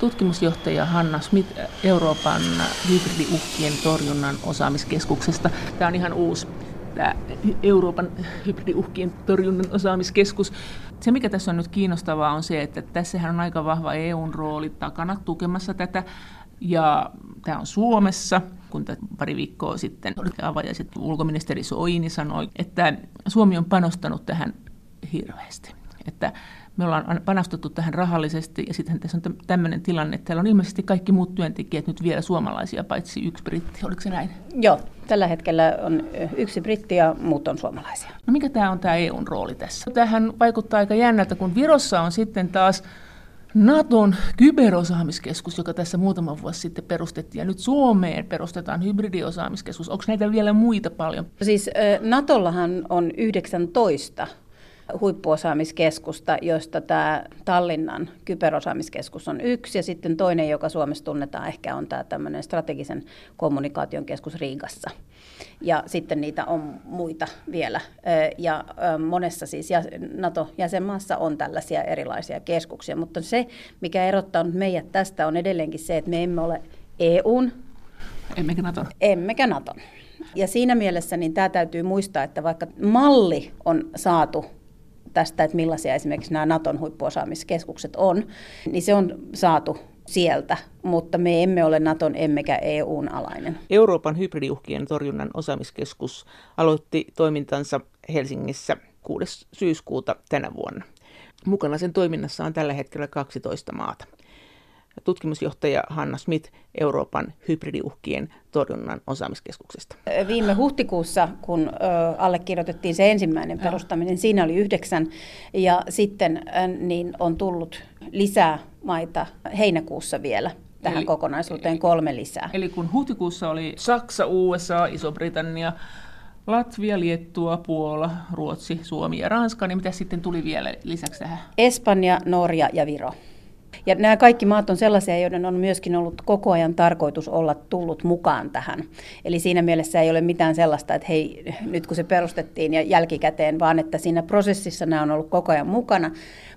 tutkimusjohtaja Hanna Smith Euroopan hybridiuhkien torjunnan osaamiskeskuksesta. Tämä on ihan uusi tämä Euroopan hybridiuhkien torjunnan osaamiskeskus. Se, mikä tässä on nyt kiinnostavaa, on se, että tässähän on aika vahva EUn rooli takana tukemassa tätä. Ja tämä on Suomessa, kun pari viikkoa sitten avajaiset ulkoministeri Soini sanoi, että Suomi on panostanut tähän hirveästi. Että me ollaan panostettu tähän rahallisesti ja sitten tässä on tämmöinen tilanne, että täällä on ilmeisesti kaikki muut työntekijät nyt vielä suomalaisia, paitsi yksi britti. Oliko se näin? Joo, tällä hetkellä on yksi britti ja muut on suomalaisia. No mikä tämä on tämä EUn rooli tässä? Tähän vaikuttaa aika jännältä, kun Virossa on sitten taas Naton kyberosaamiskeskus, joka tässä muutama vuosi sitten perustettiin, ja nyt Suomeen perustetaan hybridiosaamiskeskus. Onko näitä vielä muita paljon? Siis Natollahan on 19 huippuosaamiskeskusta, joista tämä Tallinnan kyberosaamiskeskus on yksi, ja sitten toinen, joka Suomessa tunnetaan ehkä, on tämä tämmöinen strategisen kommunikaation keskus Riigassa. Ja sitten niitä on muita vielä. Ja monessa siis NATO-jäsenmaassa on tällaisia erilaisia keskuksia, mutta se, mikä erottaa nyt meidät tästä, on edelleenkin se, että me emme ole EUn, Emmekä Naton. Emmekä Naton. Ja siinä mielessä niin tämä täytyy muistaa, että vaikka malli on saatu tästä, että millaisia esimerkiksi nämä Naton huippuosaamiskeskukset on, niin se on saatu sieltä, mutta me emme ole Naton emmekä EUn alainen. Euroopan hybridiuhkien torjunnan osaamiskeskus aloitti toimintansa Helsingissä 6. syyskuuta tänä vuonna. Mukana sen toiminnassa on tällä hetkellä 12 maata tutkimusjohtaja Hanna Smith Euroopan hybridiuhkien torjunnan osaamiskeskuksesta. Viime huhtikuussa, kun allekirjoitettiin se ensimmäinen perustaminen, siinä oli yhdeksän, ja sitten niin on tullut lisää maita heinäkuussa vielä tähän eli, kokonaisuuteen kolme lisää. Eli kun huhtikuussa oli Saksa, USA, Iso-Britannia, Latvia, Liettua, Puola, Ruotsi, Suomi ja Ranska, niin mitä sitten tuli vielä lisäksi tähän? Espanja, Norja ja Viro. Ja nämä kaikki maat on sellaisia, joiden on myöskin ollut koko ajan tarkoitus olla tullut mukaan tähän. Eli siinä mielessä ei ole mitään sellaista, että hei, nyt kun se perustettiin ja jälkikäteen, vaan että siinä prosessissa nämä on ollut koko ajan mukana.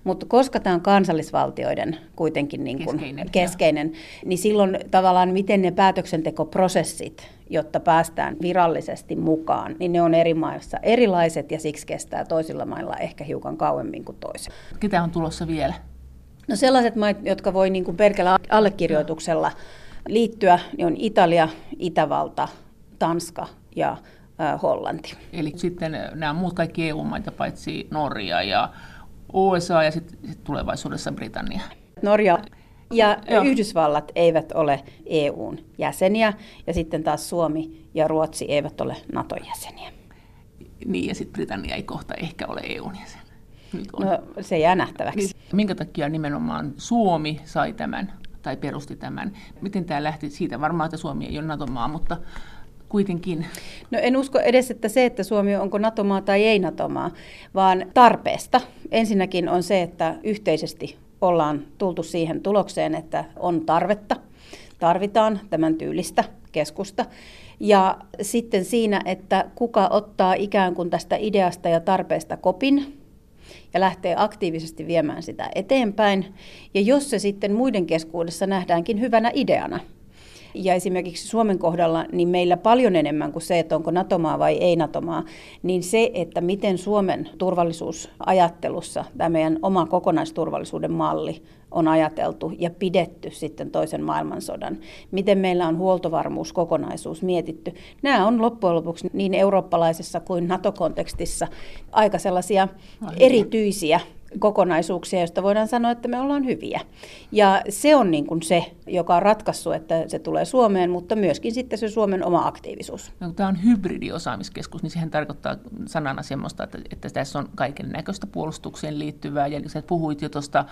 Mutta koska tämä on kansallisvaltioiden kuitenkin niin kuin keskeinen, keskeinen niin silloin tavallaan miten ne päätöksentekoprosessit, jotta päästään virallisesti mukaan, niin ne on eri maissa erilaiset ja siksi kestää toisilla mailla ehkä hiukan kauemmin kuin toisilla. Ketä on tulossa vielä? No sellaiset maat, jotka voi niin kuin pelkällä allekirjoituksella liittyä, niin on Italia, Itävalta, Tanska ja Hollanti. Eli sitten nämä muut kaikki EU-maita paitsi Norja ja USA ja sitten sit tulevaisuudessa Britannia. Norja ja Joo. Yhdysvallat eivät ole EUn jäseniä ja sitten taas Suomi ja Ruotsi eivät ole Naton jäseniä. Niin ja sitten Britannia ei kohta ehkä ole EUn jäsen nyt on? No, se jää nähtäväksi. Niin, minkä takia nimenomaan Suomi sai tämän tai perusti tämän? Miten tämä lähti siitä? Varmaan, että Suomi ei ole NATO-maa, mutta kuitenkin. No en usko edes, että se, että Suomi onko NATO-maa tai ei NATO-maa, vaan tarpeesta. Ensinnäkin on se, että yhteisesti ollaan tultu siihen tulokseen, että on tarvetta, tarvitaan tämän tyylistä keskusta. Ja sitten siinä, että kuka ottaa ikään kuin tästä ideasta ja tarpeesta kopin ja lähtee aktiivisesti viemään sitä eteenpäin. Ja jos se sitten muiden keskuudessa nähdäänkin hyvänä ideana, ja esimerkiksi Suomen kohdalla, niin meillä paljon enemmän kuin se, että onko NATO-maa vai ei NATO-maa, niin se, että miten Suomen turvallisuusajattelussa tämä meidän oma kokonaisturvallisuuden malli on ajateltu ja pidetty sitten toisen maailmansodan. Miten meillä on huoltovarmuuskokonaisuus mietitty. Nämä on loppujen lopuksi niin eurooppalaisessa kuin NATO-kontekstissa aika sellaisia erityisiä kokonaisuuksia, joista voidaan sanoa, että me ollaan hyviä. Ja se on niin kuin se, joka on ratkaissut, että se tulee Suomeen, mutta myöskin sitten se Suomen oma aktiivisuus. No, tämä on hybridiosaamiskeskus, niin sehän tarkoittaa sanana semmoista, että, että tässä on kaiken näköistä puolustukseen liittyvää, ja sä puhuit jo tuosta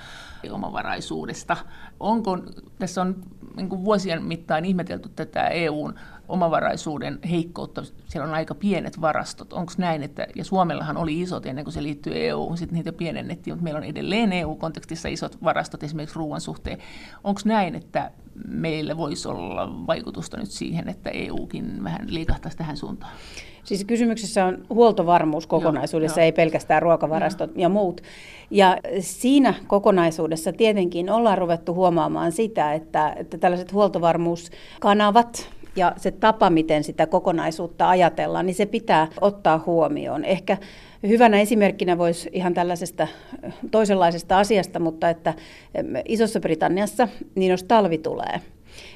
omavaraisuudesta. Onko, tässä on niin kuin vuosien mittaan ihmetelty tätä EUn omavaraisuuden heikkoutta. Siellä on aika pienet varastot. Onko näin, että, ja Suomellahan oli isot ennen kuin se liittyy EU, sitten niitä pienennettiin, mutta meillä on edelleen EU-kontekstissa isot varastot esimerkiksi ruoan suhteen. Onko näin, että meillä voisi olla vaikutusta nyt siihen, että EUkin vähän liikahtaisi tähän suuntaan? Siis kysymyksessä on huoltovarmuus kokonaisuudessa, joo, ei pelkästään ruokavarastot joo. ja muut. Ja siinä kokonaisuudessa tietenkin ollaan ruvettu huomaamaan sitä, että, että tällaiset huoltovarmuuskanavat, ja se tapa, miten sitä kokonaisuutta ajatellaan, niin se pitää ottaa huomioon. Ehkä hyvänä esimerkkinä voisi ihan tällaisesta toisenlaisesta asiasta, mutta että Isossa Britanniassa, niin jos talvi tulee,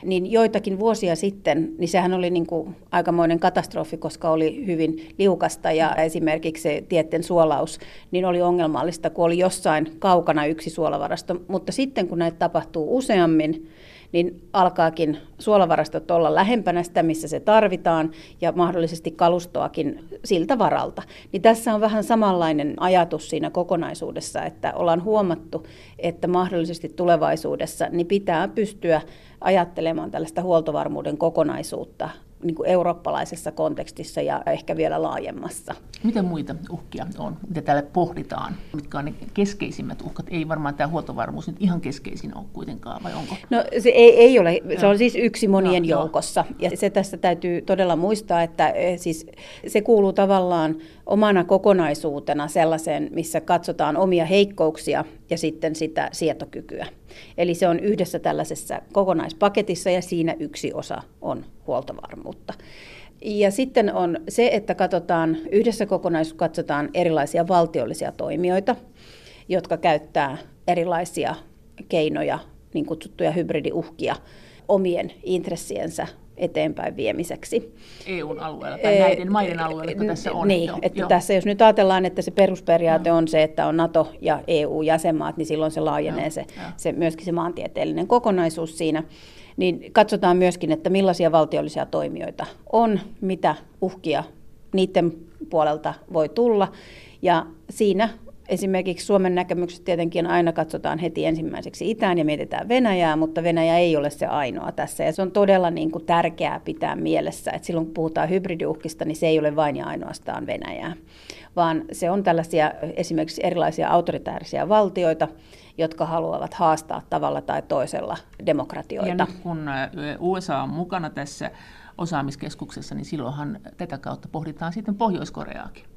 niin joitakin vuosia sitten, niin sehän oli niin kuin aikamoinen katastrofi, koska oli hyvin liukasta ja esimerkiksi tietten suolaus niin oli ongelmallista, kun oli jossain kaukana yksi suolavarasto. Mutta sitten kun näitä tapahtuu useammin, niin alkaakin suolavarastot olla lähempänä sitä, missä se tarvitaan, ja mahdollisesti kalustoakin siltä varalta. Niin tässä on vähän samanlainen ajatus siinä kokonaisuudessa, että ollaan huomattu, että mahdollisesti tulevaisuudessa niin pitää pystyä ajattelemaan tällaista huoltovarmuuden kokonaisuutta niin kuin eurooppalaisessa kontekstissa ja ehkä vielä laajemmassa. Mitä muita uhkia on, mitä täällä pohditaan? Mitkä on ne keskeisimmät uhkat? Ei varmaan tämä huoltovarmuus nyt ihan keskeisin ole kuitenkaan, vai onko? No se ei, ei ole, se on siis yksi monien no, joukossa. Ja se tässä täytyy todella muistaa, että eh, siis se kuuluu tavallaan omana kokonaisuutena sellaiseen, missä katsotaan omia heikkouksia ja sitten sitä sietokykyä. Eli se on yhdessä tällaisessa kokonaispaketissa ja siinä yksi osa on huoltovarmuutta. Ja sitten on se, että katsotaan, yhdessä kokonaisuudessa katsotaan erilaisia valtiollisia toimijoita, jotka käyttää erilaisia keinoja, niin kutsuttuja hybridiuhkia, omien intressiensä eteenpäin viemiseksi. EUn alueella tai näiden maiden alueella, jotka tässä on. Niin, joo, että joo. tässä jos nyt ajatellaan, että se perusperiaate on se, että on NATO ja EU-jäsenmaat, niin silloin se laajenee joo, se, se myöskin se maantieteellinen kokonaisuus siinä. Niin katsotaan myöskin, että millaisia valtiollisia toimijoita on, mitä uhkia niiden puolelta voi tulla. Ja siinä Esimerkiksi Suomen näkemykset tietenkin aina katsotaan heti ensimmäiseksi itään ja mietitään Venäjää, mutta Venäjä ei ole se ainoa tässä. Ja se on todella niin kuin tärkeää pitää mielessä, että silloin kun puhutaan hybridiuhkista, niin se ei ole vain ja ainoastaan Venäjää, vaan se on tällaisia esimerkiksi erilaisia autoritäärisiä valtioita, jotka haluavat haastaa tavalla tai toisella demokratioita. Ja nyt kun USA on mukana tässä osaamiskeskuksessa, niin silloinhan tätä kautta pohditaan sitten Pohjois-Koreaakin.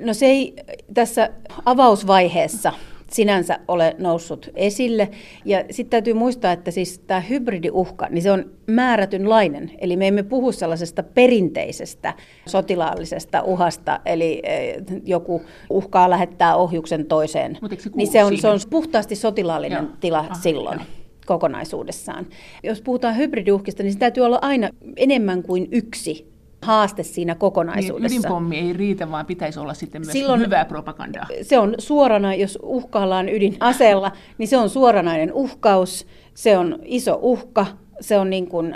No se ei tässä avausvaiheessa sinänsä ole noussut esille. Ja sitten täytyy muistaa, että siis tämä hybridiuhka, niin se on määrätynlainen. Eli me emme puhu sellaisesta perinteisestä sotilaallisesta uhasta, eli eh, joku uhkaa lähettää ohjuksen toiseen. se niin se on, se on puhtaasti sotilaallinen Joo. tila ah, silloin. Jo kokonaisuudessaan. Jos puhutaan hybridiuhkista, niin se täytyy olla aina enemmän kuin yksi haaste siinä kokonaisuudessa. Niin, ydinpommi ei riitä, vaan pitäisi olla sitten myös Silloin hyvää propagandaa. Se on suorana, jos uhkaillaan ydinaseella, niin se on suoranainen uhkaus, se on iso uhka, se on niin kuin,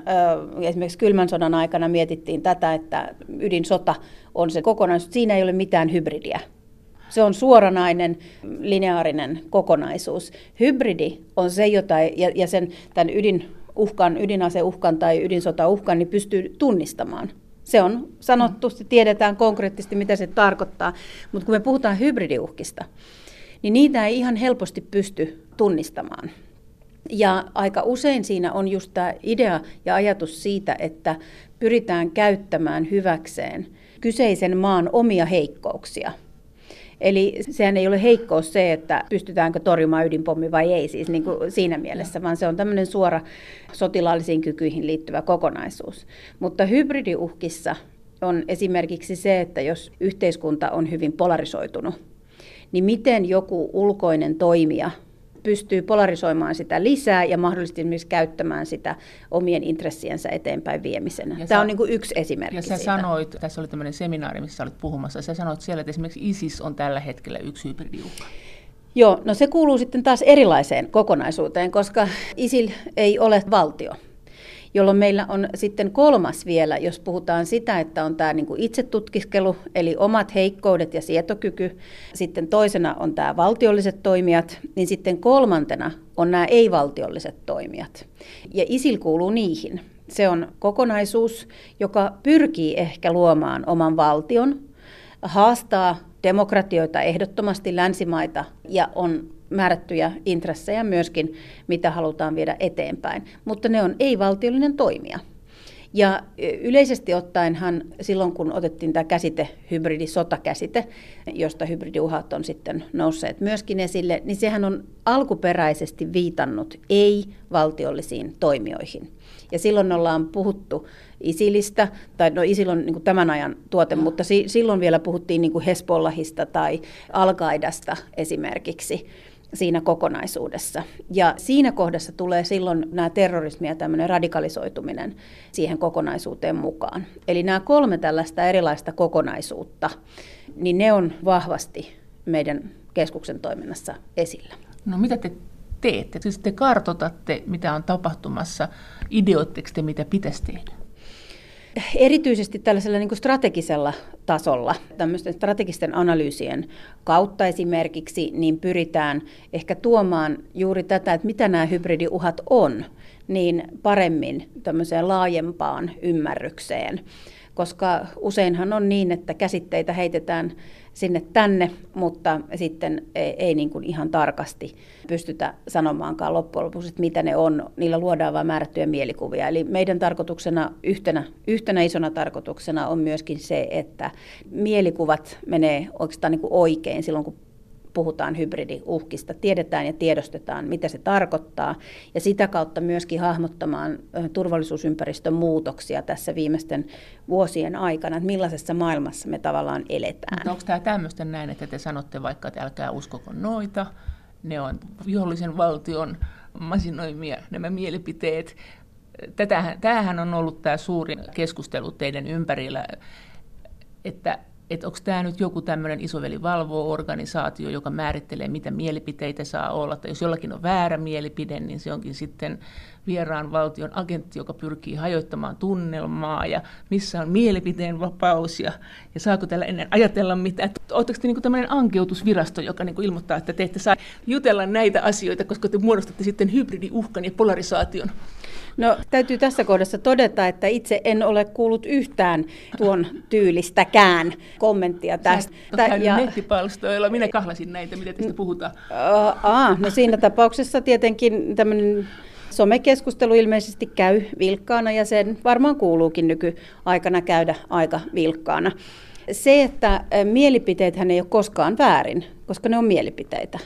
esimerkiksi kylmän sodan aikana mietittiin tätä, että ydinsota on se kokonaisuus. Siinä ei ole mitään hybridiä. Se on suoranainen, lineaarinen kokonaisuus. Hybridi on se, jota, ja, ja sen tämän ydinuhkan, ydinaseuhkan tai ydinsotauhkan, niin pystyy tunnistamaan. Se on sanottu, se tiedetään konkreettisesti, mitä se tarkoittaa. Mutta kun me puhutaan hybridiuhkista, niin niitä ei ihan helposti pysty tunnistamaan. Ja aika usein siinä on just tämä idea ja ajatus siitä, että pyritään käyttämään hyväkseen kyseisen maan omia heikkouksia – Eli sehän ei ole heikkous se, että pystytäänkö torjumaan ydinpommi vai ei siis niin kuin siinä mielessä, vaan se on tämmöinen suora sotilaallisiin kykyihin liittyvä kokonaisuus. Mutta hybridiuhkissa on esimerkiksi se, että jos yhteiskunta on hyvin polarisoitunut, niin miten joku ulkoinen toimija pystyy polarisoimaan sitä lisää ja mahdollisesti myös käyttämään sitä omien intressiensä eteenpäin viemisenä. Ja Tämä sä, on niin kuin yksi esimerkki Ja sä siitä. sanoit, tässä oli tämmöinen seminaari, missä sä olit puhumassa, sä sanoit siellä, että esimerkiksi ISIS on tällä hetkellä yksi hybridiuhka. Joo, no se kuuluu sitten taas erilaiseen kokonaisuuteen, koska ISIL ei ole valtio jolloin meillä on sitten kolmas vielä, jos puhutaan sitä, että on tämä niin itsetutkiskelu, eli omat heikkoudet ja sietokyky. Sitten toisena on tämä valtiolliset toimijat, niin sitten kolmantena on nämä ei-valtiolliset toimijat. Ja ISIL kuuluu niihin. Se on kokonaisuus, joka pyrkii ehkä luomaan oman valtion, haastaa demokratioita ehdottomasti länsimaita ja on määrättyjä intressejä myöskin, mitä halutaan viedä eteenpäin. Mutta ne on ei-valtiollinen toimija. Ja yleisesti ottaenhan silloin, kun otettiin tämä käsite, hybridisotakäsite, josta hybridiuhat on sitten nousseet myöskin esille, niin sehän on alkuperäisesti viitannut ei-valtiollisiin toimijoihin. Ja silloin ollaan puhuttu Isilistä, tai no Isil on niin tämän ajan tuote, mm. mutta si- silloin vielä puhuttiin niin Hesbollahista tai Al-Qaidasta esimerkiksi siinä kokonaisuudessa. Ja siinä kohdassa tulee silloin nämä terrorismi ja tämmöinen radikalisoituminen siihen kokonaisuuteen mukaan. Eli nämä kolme tällaista erilaista kokonaisuutta, niin ne on vahvasti meidän keskuksen toiminnassa esillä. No mitä te teette? Siis te kartotatte, mitä on tapahtumassa. Ideoitteko te, mitä pitäisi tehdä? Erityisesti tällaisella niin kuin strategisella tasolla, tämmöisten strategisten analyysien kautta esimerkiksi, niin pyritään ehkä tuomaan juuri tätä, että mitä nämä hybridiuhat on, niin paremmin tämmöiseen laajempaan ymmärrykseen. Koska useinhan on niin, että käsitteitä heitetään sinne tänne, mutta sitten ei, ei niin kuin ihan tarkasti pystytä sanomaankaan loppujen lopuksi, että mitä ne on. Niillä luodaan vain määrättyjä mielikuvia. Eli meidän tarkoituksena, yhtenä, yhtenä isona tarkoituksena on myöskin se, että mielikuvat menee oikeastaan niin kuin oikein silloin, kun puhutaan hybridiuhkista, tiedetään ja tiedostetaan, mitä se tarkoittaa, ja sitä kautta myöskin hahmottamaan turvallisuusympäristön muutoksia tässä viimeisten vuosien aikana, että millaisessa maailmassa me tavallaan eletään. Mutta onko tämä tämmöistä näin, että te sanotte vaikka, että älkää uskoko noita, ne on vihollisen valtion masinoimia nämä mielipiteet. Tätähän, tämähän on ollut tämä suurin keskustelu teidän ympärillä, että että onko tämä nyt joku tämmöinen isoveli valvoo organisaatio, joka määrittelee, mitä mielipiteitä saa olla, tai jos jollakin on väärä mielipide, niin se onkin sitten vieraan valtion agentti, joka pyrkii hajoittamaan tunnelmaa, ja missä on mielipiteen vapaus, ja, ja saako tällä ennen ajatella mitään. Oletteko te niin tämmöinen ankeutusvirasto, joka niin ilmoittaa, että te ette saa jutella näitä asioita, koska te muodostatte sitten hybridiuhkan ja polarisaation? No täytyy tässä kohdassa todeta, että itse en ole kuullut yhtään tuon tyylistäkään kommenttia tästä. Sä ja nettipalstoilla, minä kahlasin näitä, mitä tästä puhutaan. Uh, aa, no siinä tapauksessa tietenkin tämmöinen somekeskustelu ilmeisesti käy vilkkaana ja sen varmaan kuuluukin nykyaikana käydä aika vilkkaana. Se, että mielipiteethän ei ole koskaan väärin, koska ne on mielipiteitä.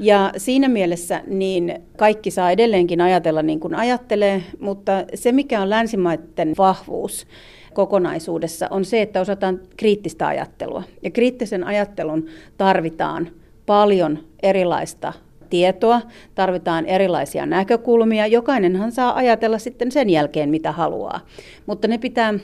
Ja siinä mielessä niin kaikki saa edelleenkin ajatella niin kuin ajattelee, mutta se mikä on länsimaiden vahvuus kokonaisuudessa on se, että osataan kriittistä ajattelua. Ja kriittisen ajattelun tarvitaan paljon erilaista tietoa, tarvitaan erilaisia näkökulmia. Jokainenhan saa ajatella sitten sen jälkeen, mitä haluaa. Mutta ne pitää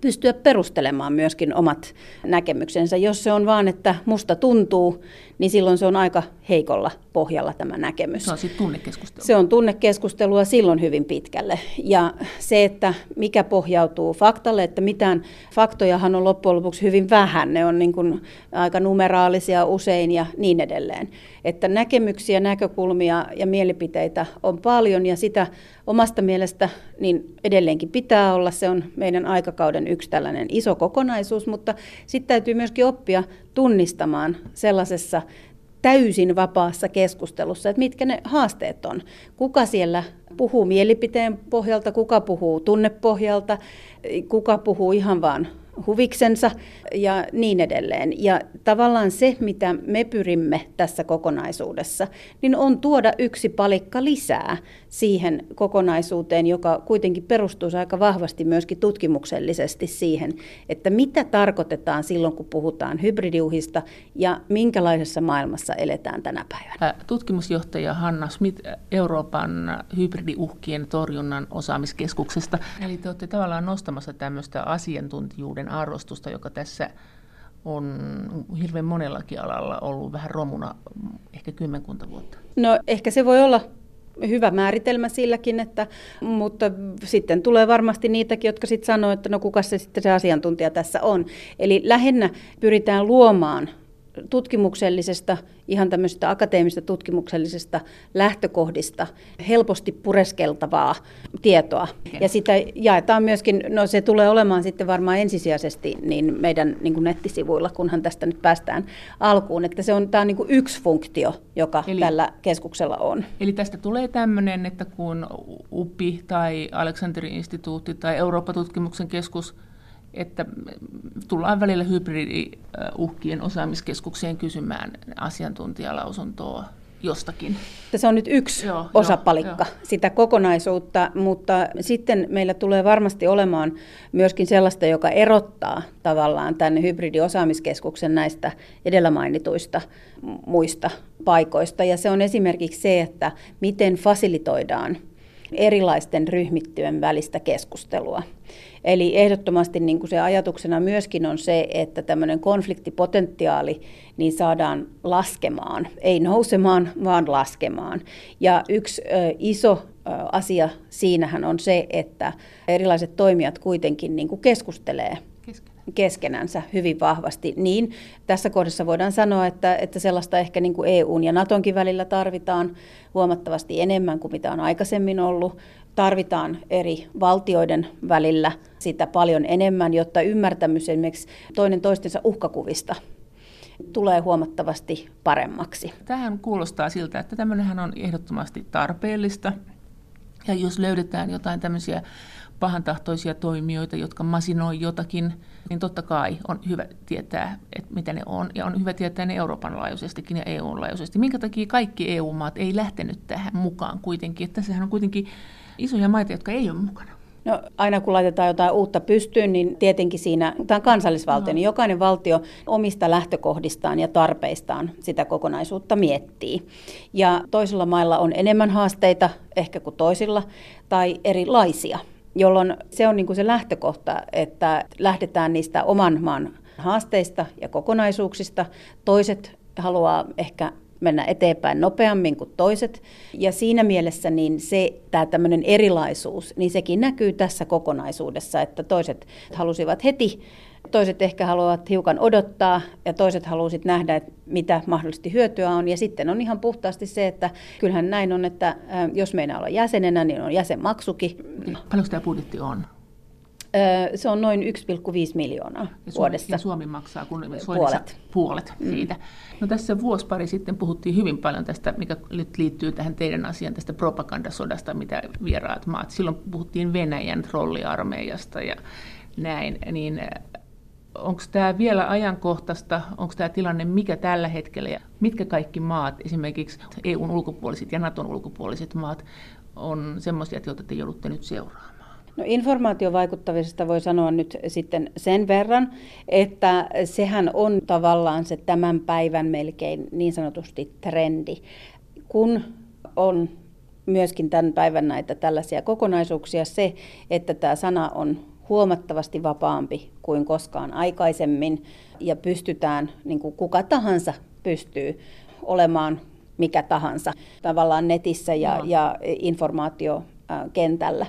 pystyä perustelemaan myöskin omat näkemyksensä. Jos se on vaan, että musta tuntuu, niin silloin se on aika heikolla pohjalla tämä näkemys. Se on sitten tunnekeskustelua. Se on tunnekeskustelua silloin hyvin pitkälle. Ja se, että mikä pohjautuu faktalle, että mitään faktojahan on loppujen lopuksi hyvin vähän. Ne on niin kuin aika numeraalisia usein ja niin edelleen. Että näkemyksiä, näkökulmia ja mielipiteitä on paljon ja sitä omasta mielestä niin edelleenkin pitää olla. Se on meidän aikakauden yksi tällainen iso kokonaisuus, mutta sitten täytyy myöskin oppia tunnistamaan sellaisessa täysin vapaassa keskustelussa, että mitkä ne haasteet on. Kuka siellä puhuu mielipiteen pohjalta, kuka puhuu tunnepohjalta, kuka puhuu ihan vaan huviksensa ja niin edelleen. Ja tavallaan se, mitä me pyrimme tässä kokonaisuudessa, niin on tuoda yksi palikka lisää siihen kokonaisuuteen, joka kuitenkin perustuu aika vahvasti myöskin tutkimuksellisesti siihen, että mitä tarkoitetaan silloin, kun puhutaan hybridiuhista ja minkälaisessa maailmassa eletään tänä päivänä. Tutkimusjohtaja Hanna Smith Euroopan hybridiuhkien torjunnan osaamiskeskuksesta. Eli te olette tavallaan nostamassa tämmöistä asiantuntijuuden arvostusta, joka tässä on hirveän monellakin alalla ollut vähän romuna ehkä kymmenkunta vuotta. No ehkä se voi olla hyvä määritelmä silläkin, että, mutta sitten tulee varmasti niitäkin, jotka sitten sanoo, että no kuka se sitten se asiantuntija tässä on. Eli lähinnä pyritään luomaan tutkimuksellisesta, ihan tämmöisestä akateemisesta tutkimuksellisesta lähtökohdista helposti pureskeltavaa tietoa. Ja sitä jaetaan myöskin, no se tulee olemaan sitten varmaan ensisijaisesti niin meidän niin kuin nettisivuilla, kunhan tästä nyt päästään alkuun. Että se on, tämä on niin kuin yksi funktio, joka eli, tällä keskuksella on. Eli tästä tulee tämmöinen, että kun UPI tai Aleksanterin instituutti tai Eurooppa-tutkimuksen keskus että tullaan välillä hybridiuhkien osaamiskeskukseen kysymään asiantuntijalausuntoa jostakin. Se on nyt yksi joo, osapalikka joo, sitä kokonaisuutta, mutta sitten meillä tulee varmasti olemaan myöskin sellaista, joka erottaa tavallaan tämän hybridiosaamiskeskuksen näistä edellä mainituista muista paikoista. Ja se on esimerkiksi se, että miten fasilitoidaan erilaisten ryhmittyjen välistä keskustelua. Eli ehdottomasti niin kuin se ajatuksena myöskin on se, että tämmöinen konfliktipotentiaali niin saadaan laskemaan, ei nousemaan, vaan laskemaan. Ja yksi ö, iso asia siinähän on se, että erilaiset toimijat kuitenkin niin kuin keskustelee keskenänsä hyvin vahvasti. Niin tässä kohdassa voidaan sanoa, että, että sellaista ehkä niin kuin EUn ja Natonkin välillä tarvitaan huomattavasti enemmän kuin mitä on aikaisemmin ollut. Tarvitaan eri valtioiden välillä sitä paljon enemmän, jotta ymmärtämys esimerkiksi toinen toistensa uhkakuvista tulee huomattavasti paremmaksi. Tähän kuulostaa siltä, että tämmöinenhän on ehdottomasti tarpeellista. Ja jos löydetään jotain tämmöisiä pahantahtoisia toimijoita, jotka masinoi jotakin, niin totta kai on hyvä tietää, että mitä ne on. Ja on hyvä tietää ne Euroopan laajuisestikin ja EUn laajuisesti. Minkä takia kaikki EU-maat ei lähtenyt tähän mukaan kuitenkin? Että tässähän on kuitenkin isoja maita, jotka ei ole mukana. No, aina kun laitetaan jotain uutta pystyyn, niin tietenkin siinä, tämä on kansallisvaltio, no. niin jokainen valtio omista lähtökohdistaan ja tarpeistaan sitä kokonaisuutta miettii. Ja toisilla mailla on enemmän haasteita ehkä kuin toisilla, tai erilaisia jolloin se on niin kuin se lähtökohta, että lähdetään niistä oman maan haasteista ja kokonaisuuksista. Toiset haluaa ehkä mennä eteenpäin nopeammin kuin toiset. Ja siinä mielessä niin se, tämä tämmöinen erilaisuus, niin sekin näkyy tässä kokonaisuudessa, että toiset halusivat heti Toiset ehkä haluavat hiukan odottaa ja toiset haluavat nähdä, että mitä mahdollisesti hyötyä on. Ja sitten on ihan puhtaasti se, että kyllähän näin on, että jos meidän olla jäsenenä, niin on jäsenmaksukin. Paljonko tämä budjetti on? Se on noin 1,5 miljoonaa ja Suomi, vuodessa. Ja Suomi maksaa kun puolet, puolet mm. siitä. No tässä vuosi pari sitten puhuttiin hyvin paljon tästä, mikä nyt liittyy tähän teidän asiaan, tästä propagandasodasta, mitä vieraat maat. Silloin puhuttiin Venäjän trolliarmeijasta ja näin. Niin onko tämä vielä ajankohtaista, onko tämä tilanne mikä tällä hetkellä ja mitkä kaikki maat, esimerkiksi EUn ulkopuoliset ja Naton ulkopuoliset maat, on semmoisia, joita te joudutte nyt seuraamaan? No informaatiovaikuttavisesta voi sanoa nyt sitten sen verran, että sehän on tavallaan se tämän päivän melkein niin sanotusti trendi. Kun on myöskin tämän päivän näitä tällaisia kokonaisuuksia, se, että tämä sana on huomattavasti vapaampi kuin koskaan aikaisemmin ja pystytään, niin kuin kuka tahansa pystyy olemaan mikä tahansa tavallaan netissä ja, no. ja informaatiokentällä.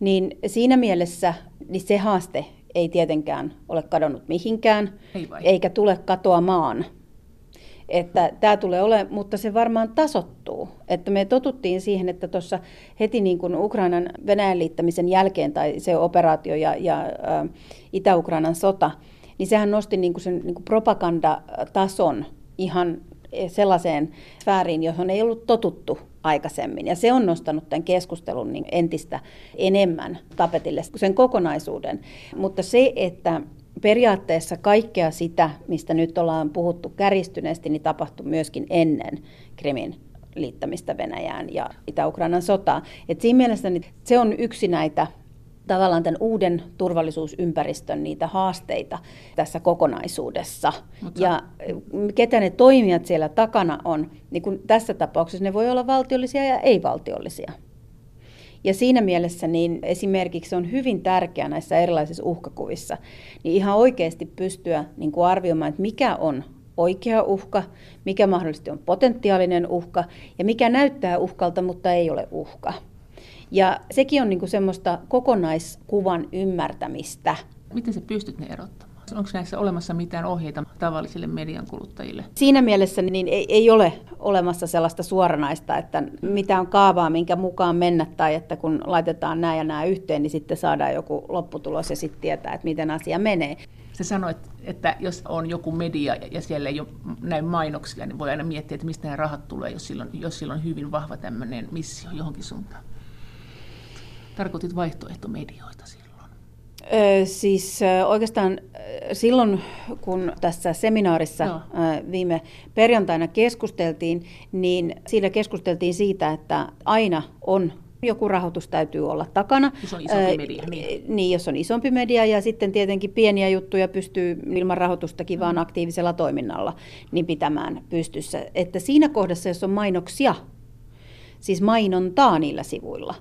Niin siinä mielessä niin se haaste ei tietenkään ole kadonnut mihinkään, ei eikä tule katoamaan. Että tämä tulee ole, mutta se varmaan tasottuu. Että me totuttiin siihen, että tuossa heti niin kuin Ukrainan Venäjän liittämisen jälkeen tai se operaatio ja, ja ä, Itä-Ukrainan sota, niin sehän nosti niin kuin sen niin kuin propagandatason ihan sellaiseen sfääriin, johon ei ollut totuttu aikaisemmin. Ja se on nostanut tämän keskustelun niin entistä enemmän tapetille sen kokonaisuuden. Mutta se, että periaatteessa kaikkea sitä, mistä nyt ollaan puhuttu kärjistyneesti, niin tapahtui myöskin ennen Krimin liittämistä Venäjään ja Itä-Ukrainan sotaa. Et siinä mielessä niin se on yksi näitä tavallaan tämän uuden turvallisuusympäristön niitä haasteita tässä kokonaisuudessa. Mutta... Ja ketä ne toimijat siellä takana on, niin kun tässä tapauksessa ne voi olla valtiollisia ja ei-valtiollisia. Ja siinä mielessä niin esimerkiksi on hyvin tärkeää näissä erilaisissa uhkakuvissa niin ihan oikeasti pystyä niin kuin arvioimaan, että mikä on oikea uhka, mikä mahdollisesti on potentiaalinen uhka ja mikä näyttää uhkalta, mutta ei ole uhka. Ja sekin on niin kuin semmoista kokonaiskuvan ymmärtämistä. Miten sä pystyt ne erottamaan? Onko näissä olemassa mitään ohjeita tavallisille median kuluttajille? Siinä mielessä niin ei, ei ole olemassa sellaista suoranaista, että mitä on kaavaa, minkä mukaan mennä, tai että kun laitetaan nämä ja nämä yhteen, niin sitten saadaan joku lopputulos ja sitten tietää, että miten asia menee. Sä sanoit, että jos on joku media ja siellä ei ole näin mainoksia, niin voi aina miettiä, että mistä nämä rahat tulee, jos sillä on, jos sillä on hyvin vahva tämmöinen missio johonkin suuntaan. Tarkoitit vaihtoehtomedioita silloin. Ö, siis oikeastaan silloin, kun tässä seminaarissa no. viime perjantaina keskusteltiin, niin siinä keskusteltiin siitä, että aina on joku rahoitus täytyy olla takana. Jos on isompi media. Niin. niin, jos on isompi media ja sitten tietenkin pieniä juttuja pystyy ilman rahoitustakin mm. vaan aktiivisella toiminnalla niin pitämään pystyssä. Että siinä kohdassa, jos on mainoksia, siis mainontaa niillä sivuilla,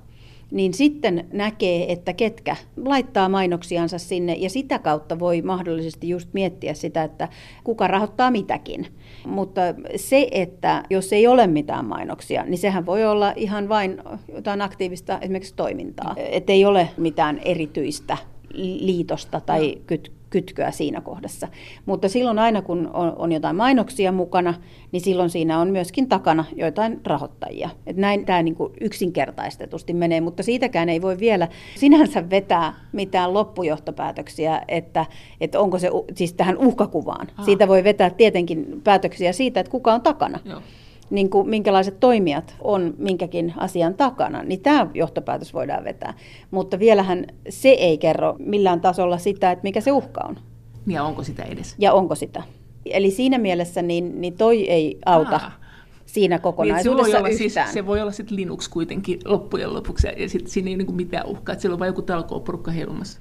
niin sitten näkee, että ketkä laittaa mainoksiansa sinne ja sitä kautta voi mahdollisesti just miettiä sitä, että kuka rahoittaa mitäkin. Mutta se, että jos ei ole mitään mainoksia, niin sehän voi olla ihan vain jotain aktiivista esimerkiksi toimintaa. Että ei ole mitään erityistä liitosta tai kyt, kytköä siinä kohdassa. Mutta silloin aina, kun on, on jotain mainoksia mukana, niin silloin siinä on myöskin takana joitain rahoittajia. Et näin tämä niinku yksinkertaistetusti menee, mutta siitäkään ei voi vielä sinänsä vetää mitään loppujohtopäätöksiä, että, että onko se siis tähän uhkakuvaan. Aha. Siitä voi vetää tietenkin päätöksiä siitä, että kuka on takana. Joo niin kuin minkälaiset toimijat on minkäkin asian takana, niin tämä johtopäätös voidaan vetää. Mutta vielähän se ei kerro millään tasolla sitä, että mikä se uhka on. Ja onko sitä edes? Ja onko sitä. Eli siinä mielessä niin, niin toi ei auta. Aa siinä kokonaisuudessa niin, se, voi olla, siis, se voi olla sitten Linux kuitenkin loppujen lopuksi, ja sitten siinä ei ole niin mitään uhkaa, että siellä on vain joku talkooporukka heilumassa.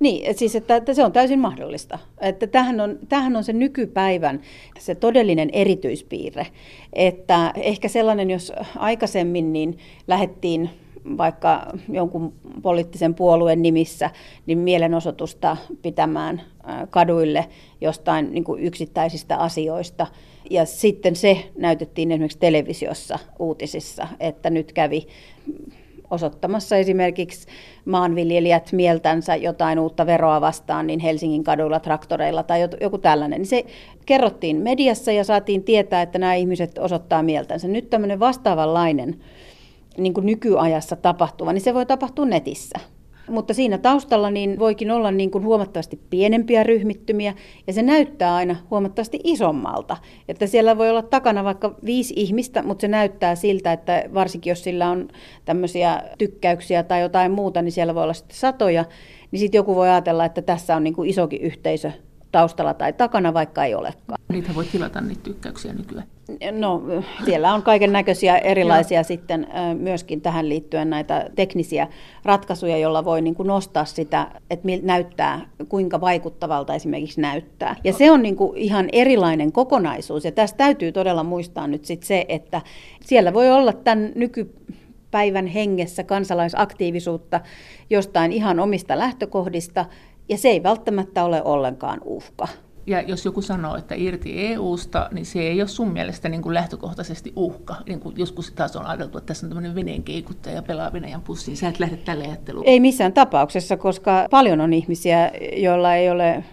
Niin, siis että, että se on täysin mahdollista. Että tämähän, on, tämähän on se nykypäivän se todellinen erityispiirre. Että ehkä sellainen, jos aikaisemmin niin lähettiin vaikka jonkun poliittisen puolueen nimissä niin mielenosoitusta pitämään kaduille jostain niin kuin yksittäisistä asioista. Ja sitten se näytettiin esimerkiksi televisiossa uutisissa, että nyt kävi osoittamassa esimerkiksi maanviljelijät mieltänsä jotain uutta veroa vastaan, niin Helsingin kaduilla traktoreilla tai joku tällainen. Se kerrottiin mediassa ja saatiin tietää, että nämä ihmiset osoittaa mieltänsä. Nyt tämmöinen vastaavanlainen niin kuin nykyajassa tapahtuva, niin se voi tapahtua netissä. Mutta siinä taustalla niin voikin olla niin kuin huomattavasti pienempiä ryhmittymiä ja se näyttää aina huomattavasti isommalta. Että siellä voi olla takana vaikka viisi ihmistä, mutta se näyttää siltä, että varsinkin jos sillä on tämmöisiä tykkäyksiä tai jotain muuta, niin siellä voi olla sitten satoja. Niin sitten joku voi ajatella, että tässä on niin kuin isokin yhteisö taustalla tai takana, vaikka ei olekaan. Niitä voi tilata niitä tykkäyksiä nykyään. No, siellä on kaiken näköisiä erilaisia sitten myöskin tähän liittyen näitä teknisiä ratkaisuja, joilla voi niin kuin nostaa sitä, että näyttää, kuinka vaikuttavalta esimerkiksi näyttää. Ja se on niin kuin ihan erilainen kokonaisuus. Ja tässä täytyy todella muistaa nyt sit se, että siellä voi olla tämän nyky päivän hengessä kansalaisaktiivisuutta jostain ihan omista lähtökohdista, ja se ei välttämättä ole ollenkaan uhka. Ja jos joku sanoo, että irti EU-sta, niin se ei ole sun mielestä niin kuin lähtökohtaisesti uhka. Niin kuin joskus taas on ajateltu, että tässä on tämmöinen veneen keikuttaja ja pelaa Venäjän pussiin. Sä et lähde tälle ajatteluun. Ei missään tapauksessa, koska paljon on ihmisiä, joilla ei ole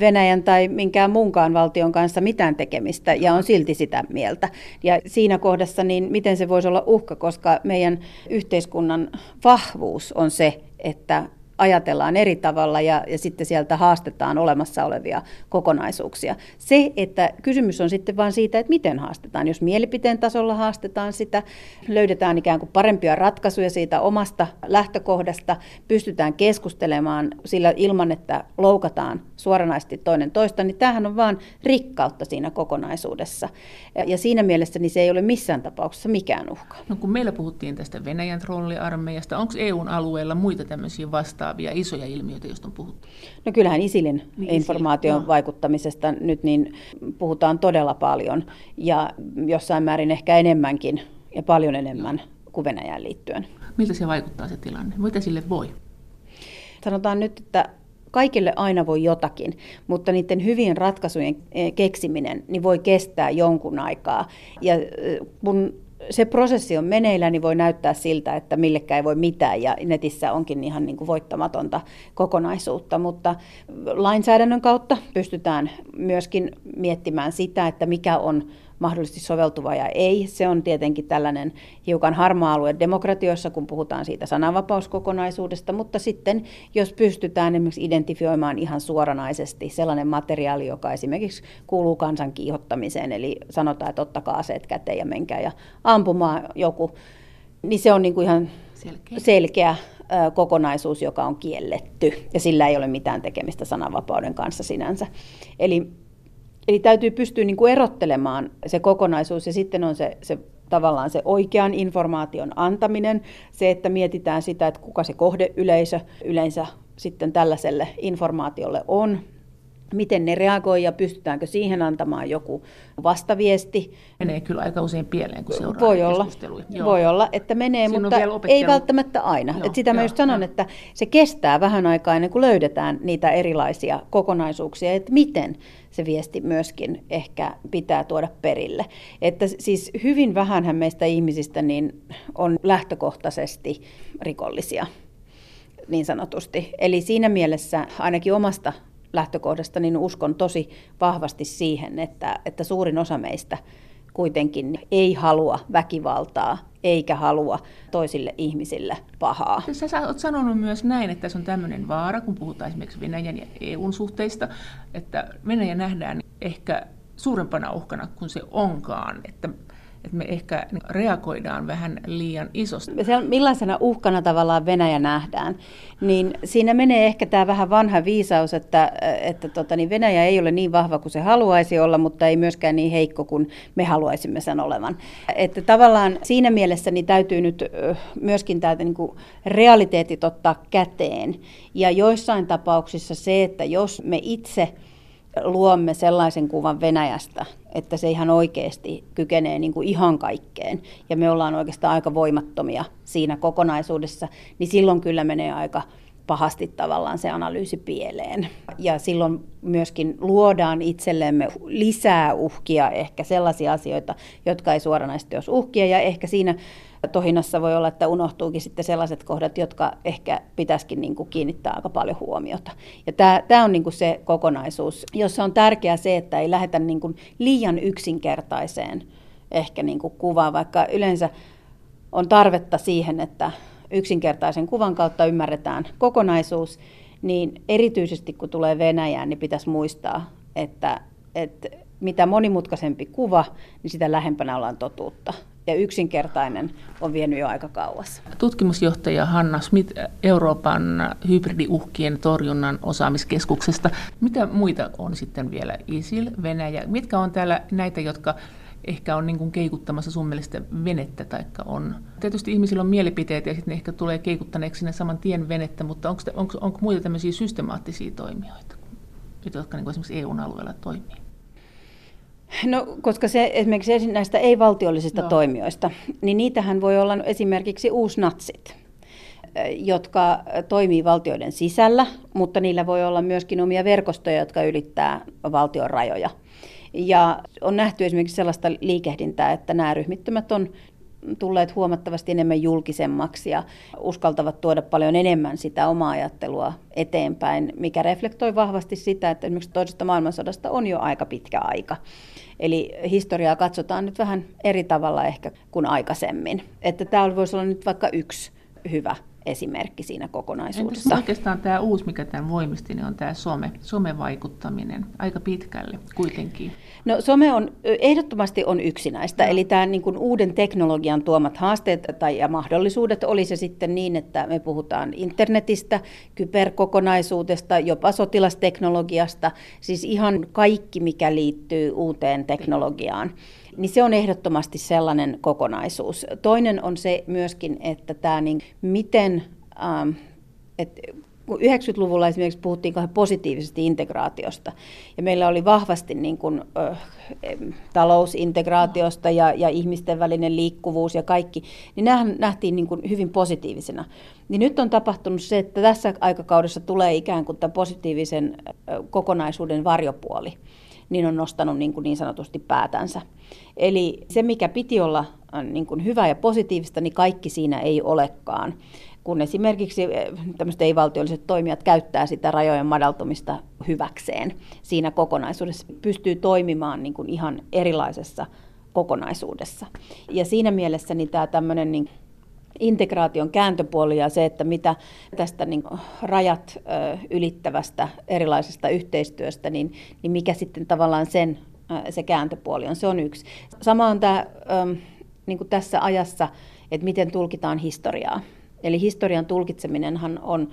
Venäjän tai minkään muunkaan valtion kanssa mitään tekemistä ja on silti sitä mieltä. Ja siinä kohdassa, niin miten se voisi olla uhka, koska meidän yhteiskunnan vahvuus on se, että ajatellaan eri tavalla ja, ja sitten sieltä haastetaan olemassa olevia kokonaisuuksia. Se, että kysymys on sitten vain siitä, että miten haastetaan. Jos mielipiteen tasolla haastetaan sitä, löydetään ikään kuin parempia ratkaisuja siitä omasta lähtökohdasta, pystytään keskustelemaan sillä ilman, että loukataan suoranaisesti toinen toista, niin tämähän on vain rikkautta siinä kokonaisuudessa. Ja siinä mielessä niin se ei ole missään tapauksessa mikään uhka. No kun meillä puhuttiin tästä Venäjän trolliarmeijasta, onko EUn alueella muita tämmöisiä vastaavia vastaavia isoja ilmiöitä, joista on puhuttu? No kyllähän ISILin niin, informaation ISIL, vaikuttamisesta nyt niin puhutaan todella paljon ja jossain määrin ehkä enemmänkin ja paljon enemmän kuin Venäjään liittyen. Miltä se vaikuttaa se tilanne? Mitä sille voi? Sanotaan nyt, että kaikille aina voi jotakin, mutta niiden hyvien ratkaisujen eh, keksiminen niin voi kestää jonkun aikaa. Ja eh, kun se prosessi on meneillä, niin voi näyttää siltä, että millekään ei voi mitään ja netissä onkin ihan niin kuin voittamatonta kokonaisuutta, mutta lainsäädännön kautta pystytään myöskin miettimään sitä, että mikä on mahdollisesti soveltuva ja ei. Se on tietenkin tällainen hiukan harmaa alue demokratioissa, kun puhutaan siitä sananvapauskokonaisuudesta, mutta sitten jos pystytään esimerkiksi identifioimaan ihan suoranaisesti sellainen materiaali, joka esimerkiksi kuuluu kansan kiihottamiseen, eli sanotaan, että ottakaa aseet käteen ja menkää ja ampumaan joku, niin se on niin kuin ihan selkeä, selkeä kokonaisuus, joka on kielletty, ja sillä ei ole mitään tekemistä sananvapauden kanssa sinänsä. Eli Eli täytyy pystyä niin kuin erottelemaan se kokonaisuus ja sitten on se, se tavallaan se oikean informaation antaminen, se, että mietitään sitä, että kuka se kohdeyleisö yleensä sitten tällaiselle informaatiolle on, miten ne reagoi ja pystytäänkö siihen antamaan joku vastaviesti. Menee kyllä aika usein pieleen, kun seuraa voi olla, Joo. Voi olla, että menee, Siinä mutta ei välttämättä aina. Joo, Et sitä joo, mä just sanon, joo. että se kestää vähän aikaa ennen kuin löydetään niitä erilaisia kokonaisuuksia, että miten se viesti myöskin ehkä pitää tuoda perille. Että siis hyvin vähänhän meistä ihmisistä niin on lähtökohtaisesti rikollisia niin sanotusti. Eli siinä mielessä ainakin omasta lähtökohdasta niin uskon tosi vahvasti siihen, että, että suurin osa meistä kuitenkin ei halua väkivaltaa eikä halua toisille ihmisille pahaa. Sä olet sanonut myös näin, että tässä on tämmöinen vaara, kun puhutaan esimerkiksi Venäjän ja EUn suhteista, että Venäjä nähdään ehkä suurempana uhkana kuin se onkaan. Että että me ehkä reagoidaan vähän liian isosti. Se, millaisena uhkana tavallaan Venäjä nähdään, niin siinä menee ehkä tämä vähän vanha viisaus, että, että tota, niin Venäjä ei ole niin vahva kuin se haluaisi olla, mutta ei myöskään niin heikko kuin me haluaisimme sen olevan. Että tavallaan siinä mielessä niin täytyy nyt myöskin täältä niin realiteetit ottaa käteen. Ja joissain tapauksissa se, että jos me itse luomme sellaisen kuvan Venäjästä, että se ihan oikeasti kykenee niin kuin ihan kaikkeen, ja me ollaan oikeastaan aika voimattomia siinä kokonaisuudessa, niin silloin kyllä menee aika pahasti tavallaan se analyysi pieleen. Ja silloin myöskin luodaan itsellemme lisää uhkia, ehkä sellaisia asioita, jotka ei suoranaisesti olisi uhkia, ja ehkä siinä tohinnassa voi olla, että unohtuukin sitten sellaiset kohdat, jotka ehkä pitäisikin niin kuin kiinnittää aika paljon huomiota. Ja tämä, tämä on niin kuin se kokonaisuus, jossa on tärkeää se, että ei lähdetä niin kuin liian yksinkertaiseen ehkä niin kuin kuvaan, vaikka yleensä on tarvetta siihen, että yksinkertaisen kuvan kautta ymmärretään kokonaisuus, niin erityisesti kun tulee Venäjään, niin pitäisi muistaa, että, että mitä monimutkaisempi kuva, niin sitä lähempänä ollaan totuutta ja yksinkertainen on vienyt jo aika kauas. Tutkimusjohtaja Hanna Smith Euroopan hybridiuhkien torjunnan osaamiskeskuksesta. Mitä muita on sitten vielä ISIL, Venäjä? Mitkä on täällä näitä, jotka ehkä on niin kuin keikuttamassa sun mielestä venettä, taikka on. Tietysti ihmisillä on mielipiteitä ja sitten ne ehkä tulee keikuttaneeksi sinne saman tien venettä, mutta onko, onko, onko muita tämmöisiä systemaattisia toimijoita, jotka niin kuin esimerkiksi EU-alueella toimii? No, koska se esimerkiksi näistä ei-valtiollisista no. toimijoista, niin niitähän voi olla esimerkiksi uusnatsit, jotka toimii valtioiden sisällä, mutta niillä voi olla myöskin omia verkostoja, jotka ylittää valtion rajoja. Ja on nähty esimerkiksi sellaista liikehdintää, että nämä ryhmittymät on tulleet huomattavasti enemmän julkisemmaksi ja uskaltavat tuoda paljon enemmän sitä omaa ajattelua eteenpäin, mikä reflektoi vahvasti sitä, että esimerkiksi toisesta maailmansodasta on jo aika pitkä aika. Eli historiaa katsotaan nyt vähän eri tavalla ehkä kuin aikaisemmin. Että tämä voisi olla nyt vaikka yksi hyvä esimerkki siinä kokonaisuudessa. Entäs oikeastaan tämä uusi, mikä tämän voimisti, niin on tämä some, somevaikuttaminen aika pitkälle kuitenkin. No some on, ehdottomasti on yksi näistä, eli tämä niin kuin uuden teknologian tuomat haasteet tai ja mahdollisuudet, oli se sitten niin, että me puhutaan internetistä, kyberkokonaisuudesta, jopa sotilasteknologiasta, siis ihan kaikki, mikä liittyy uuteen teknologiaan niin se on ehdottomasti sellainen kokonaisuus. Toinen on se myöskin, että tämä niin, miten, ähm, että 90-luvulla esimerkiksi puhuttiin positiivisesta integraatiosta, ja meillä oli vahvasti niin kuin, ö, talousintegraatiosta ja, ja ihmisten välinen liikkuvuus ja kaikki, niin nämä nähtiin niin kuin hyvin positiivisena. Niin nyt on tapahtunut se, että tässä aikakaudessa tulee ikään kuin tämän positiivisen kokonaisuuden varjopuoli niin on nostanut niin, kuin niin sanotusti päätänsä. Eli se, mikä piti olla äh, niin kuin hyvä ja positiivista, niin kaikki siinä ei olekaan kun esimerkiksi eh, tämmöiset ei-valtiolliset toimijat käyttää sitä rajojen madaltumista hyväkseen siinä kokonaisuudessa, pystyy toimimaan niin kuin ihan erilaisessa kokonaisuudessa. Ja siinä mielessä niin tämä tämmöinen niin integraation kääntöpuoli ja se, että mitä tästä niin rajat ylittävästä erilaisesta yhteistyöstä, niin, niin mikä sitten tavallaan sen se kääntöpuoli on, se on yksi. Sama on tämä niin kuin tässä ajassa, että miten tulkitaan historiaa. Eli historian tulkitseminenhan on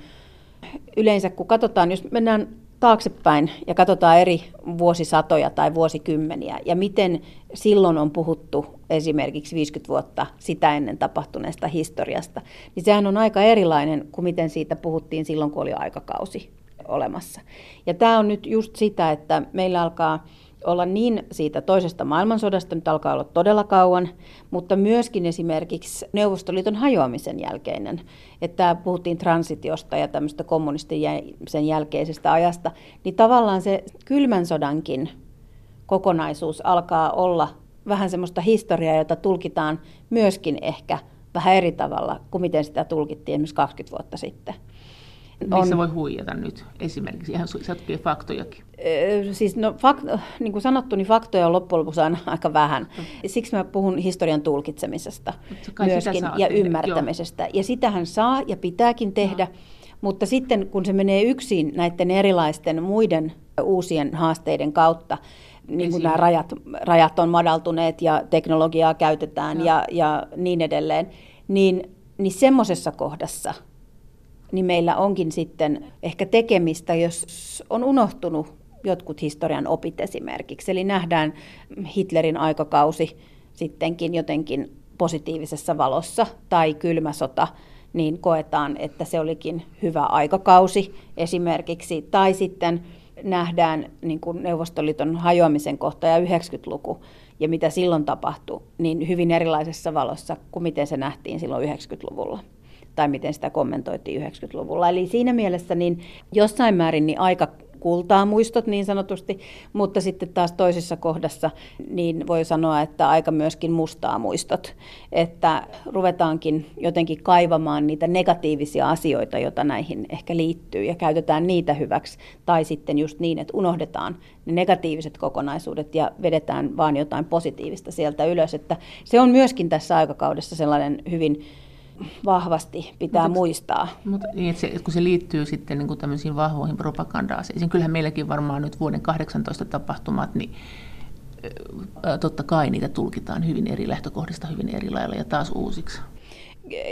yleensä, kun katsotaan, jos mennään taaksepäin ja katsotaan eri vuosisatoja tai vuosikymmeniä ja miten silloin on puhuttu esimerkiksi 50 vuotta sitä ennen tapahtuneesta historiasta, niin sehän on aika erilainen kuin miten siitä puhuttiin silloin, kun oli aikakausi olemassa. Ja tämä on nyt just sitä, että meillä alkaa olla niin siitä toisesta maailmansodasta, nyt alkaa olla todella kauan, mutta myöskin esimerkiksi Neuvostoliiton hajoamisen jälkeinen, että puhuttiin transitiosta ja tämmöistä kommunistisen jälkeisestä ajasta, niin tavallaan se kylmän sodankin kokonaisuus alkaa olla vähän semmoista historiaa, jota tulkitaan myöskin ehkä vähän eri tavalla kuin miten sitä tulkittiin esimerkiksi 20 vuotta sitten. Missä voi huijata nyt esimerkiksi, ihan sotkee faktojakin? Siis no, fakt, niin kuin sanottu, niin faktoja on loppujen lopuksi aina aika vähän. Siksi mä puhun historian tulkitsemisesta myöskin ja tehdä. ymmärtämisestä. Joo. Ja sitähän saa ja pitääkin tehdä, no. mutta sitten kun se menee yksin näiden erilaisten muiden uusien haasteiden kautta, niin kuin nämä rajat, rajat on madaltuneet ja teknologiaa käytetään no. ja, ja niin edelleen, niin, niin semmoisessa kohdassa – niin meillä onkin sitten ehkä tekemistä, jos on unohtunut jotkut historian opit esimerkiksi. Eli nähdään Hitlerin aikakausi sittenkin jotenkin positiivisessa valossa tai kylmä sota, niin koetaan, että se olikin hyvä aikakausi esimerkiksi. Tai sitten nähdään niin kuin Neuvostoliiton hajoamisen kohta ja 90-luku ja mitä silloin tapahtui, niin hyvin erilaisessa valossa kuin miten se nähtiin silloin 90-luvulla tai miten sitä kommentoitiin 90-luvulla. Eli siinä mielessä niin jossain määrin niin aika kultaa muistot niin sanotusti, mutta sitten taas toisessa kohdassa niin voi sanoa, että aika myöskin mustaa muistot, että ruvetaankin jotenkin kaivamaan niitä negatiivisia asioita, joita näihin ehkä liittyy ja käytetään niitä hyväksi, tai sitten just niin, että unohdetaan ne negatiiviset kokonaisuudet ja vedetään vaan jotain positiivista sieltä ylös, että se on myöskin tässä aikakaudessa sellainen hyvin vahvasti pitää mutta, muistaa. Mutta niin, että se, että kun se liittyy sitten niin kuin tämmöisiin vahvoihin propaganda-aseisiin, kyllähän meilläkin varmaan nyt vuoden 18 tapahtumat, niin totta kai niitä tulkitaan hyvin eri lähtökohdista hyvin eri lailla ja taas uusiksi.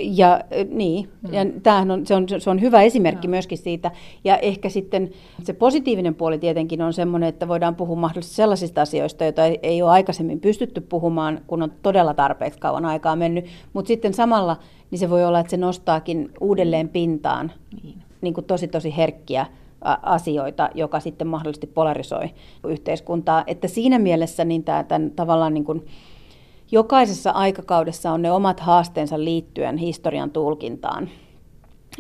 Ja niin, hmm. ja tämähän on, se, on, se on hyvä esimerkki no. myöskin siitä. Ja ehkä sitten se positiivinen puoli tietenkin on sellainen, että voidaan puhua mahdollisesti sellaisista asioista, joita ei, ei ole aikaisemmin pystytty puhumaan, kun on todella tarpeeksi kauan aikaa mennyt. Mutta sitten samalla niin se voi olla, että se nostaakin uudelleen pintaan niin. Niin kuin tosi tosi herkkiä asioita, joka sitten mahdollisesti polarisoi yhteiskuntaa. Että siinä mielessä niin tämä, tämän tavallaan niin kuin, jokaisessa aikakaudessa on ne omat haasteensa liittyen historian tulkintaan.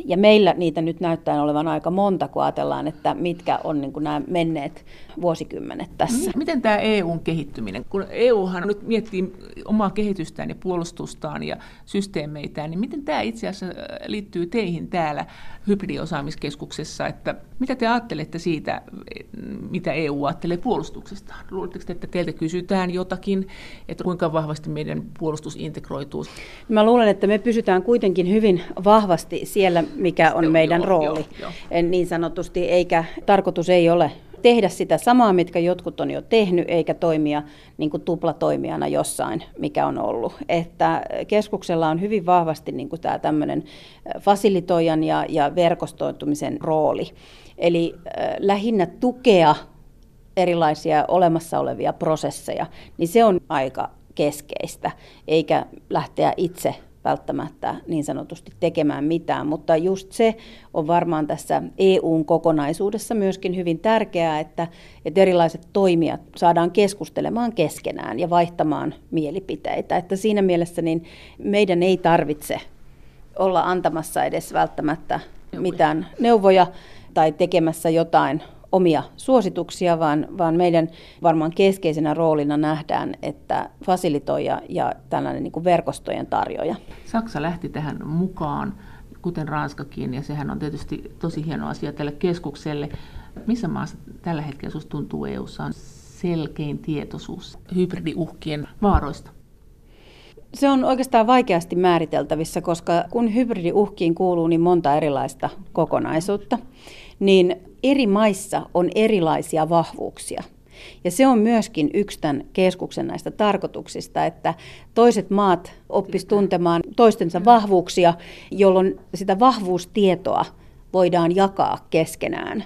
Ja meillä niitä nyt näyttää olevan aika monta, kun ajatellaan, että mitkä on niin nämä menneet vuosikymmenet tässä. Miten tämä EUn kehittyminen, kun EUhan nyt miettii omaa kehitystään ja puolustustaan ja systeemeitään, niin miten tämä itse asiassa liittyy teihin täällä hybridiosaamiskeskuksessa, että mitä te ajattelette siitä, mitä EU ajattelee puolustuksesta? Luuletteko että teiltä kysytään jotakin, että kuinka vahvasti meidän puolustus integroituu? Mä luulen, että me pysytään kuitenkin hyvin vahvasti siellä, mikä on meidän joo, rooli, joo, joo. niin sanotusti, eikä tarkoitus ei ole tehdä sitä samaa, mitkä jotkut on jo tehnyt, eikä toimia niin kuin tuplatoimijana jossain, mikä on ollut. Että keskuksella on hyvin vahvasti niin kuin tämä tämmöinen fasilitoijan ja, ja verkostoitumisen rooli. Eli äh, lähinnä tukea erilaisia olemassa olevia prosesseja, niin se on aika keskeistä, eikä lähteä itse välttämättä niin sanotusti tekemään mitään, mutta just se on varmaan tässä EUn kokonaisuudessa myöskin hyvin tärkeää, että, että erilaiset toimijat saadaan keskustelemaan keskenään ja vaihtamaan mielipiteitä. Että siinä mielessä niin meidän ei tarvitse olla antamassa edes välttämättä mitään neuvoja tai tekemässä jotain omia suosituksia, vaan, vaan meidän varmaan keskeisenä roolina nähdään, että fasilitoija ja tällainen niin kuin verkostojen tarjoaja. Saksa lähti tähän mukaan, kuten Ranskakin, ja sehän on tietysti tosi hieno asia tälle keskukselle. Missä maassa tällä hetkellä sinusta tuntuu EU:ssa on selkein tietoisuus hybridiuhkien vaaroista? Se on oikeastaan vaikeasti määriteltävissä, koska kun hybridiuhkiin kuuluu niin monta erilaista kokonaisuutta, niin eri maissa on erilaisia vahvuuksia. Ja se on myöskin yksi tämän keskuksen näistä tarkoituksista, että toiset maat oppis tuntemaan toistensa vahvuuksia, jolloin sitä vahvuustietoa voidaan jakaa keskenään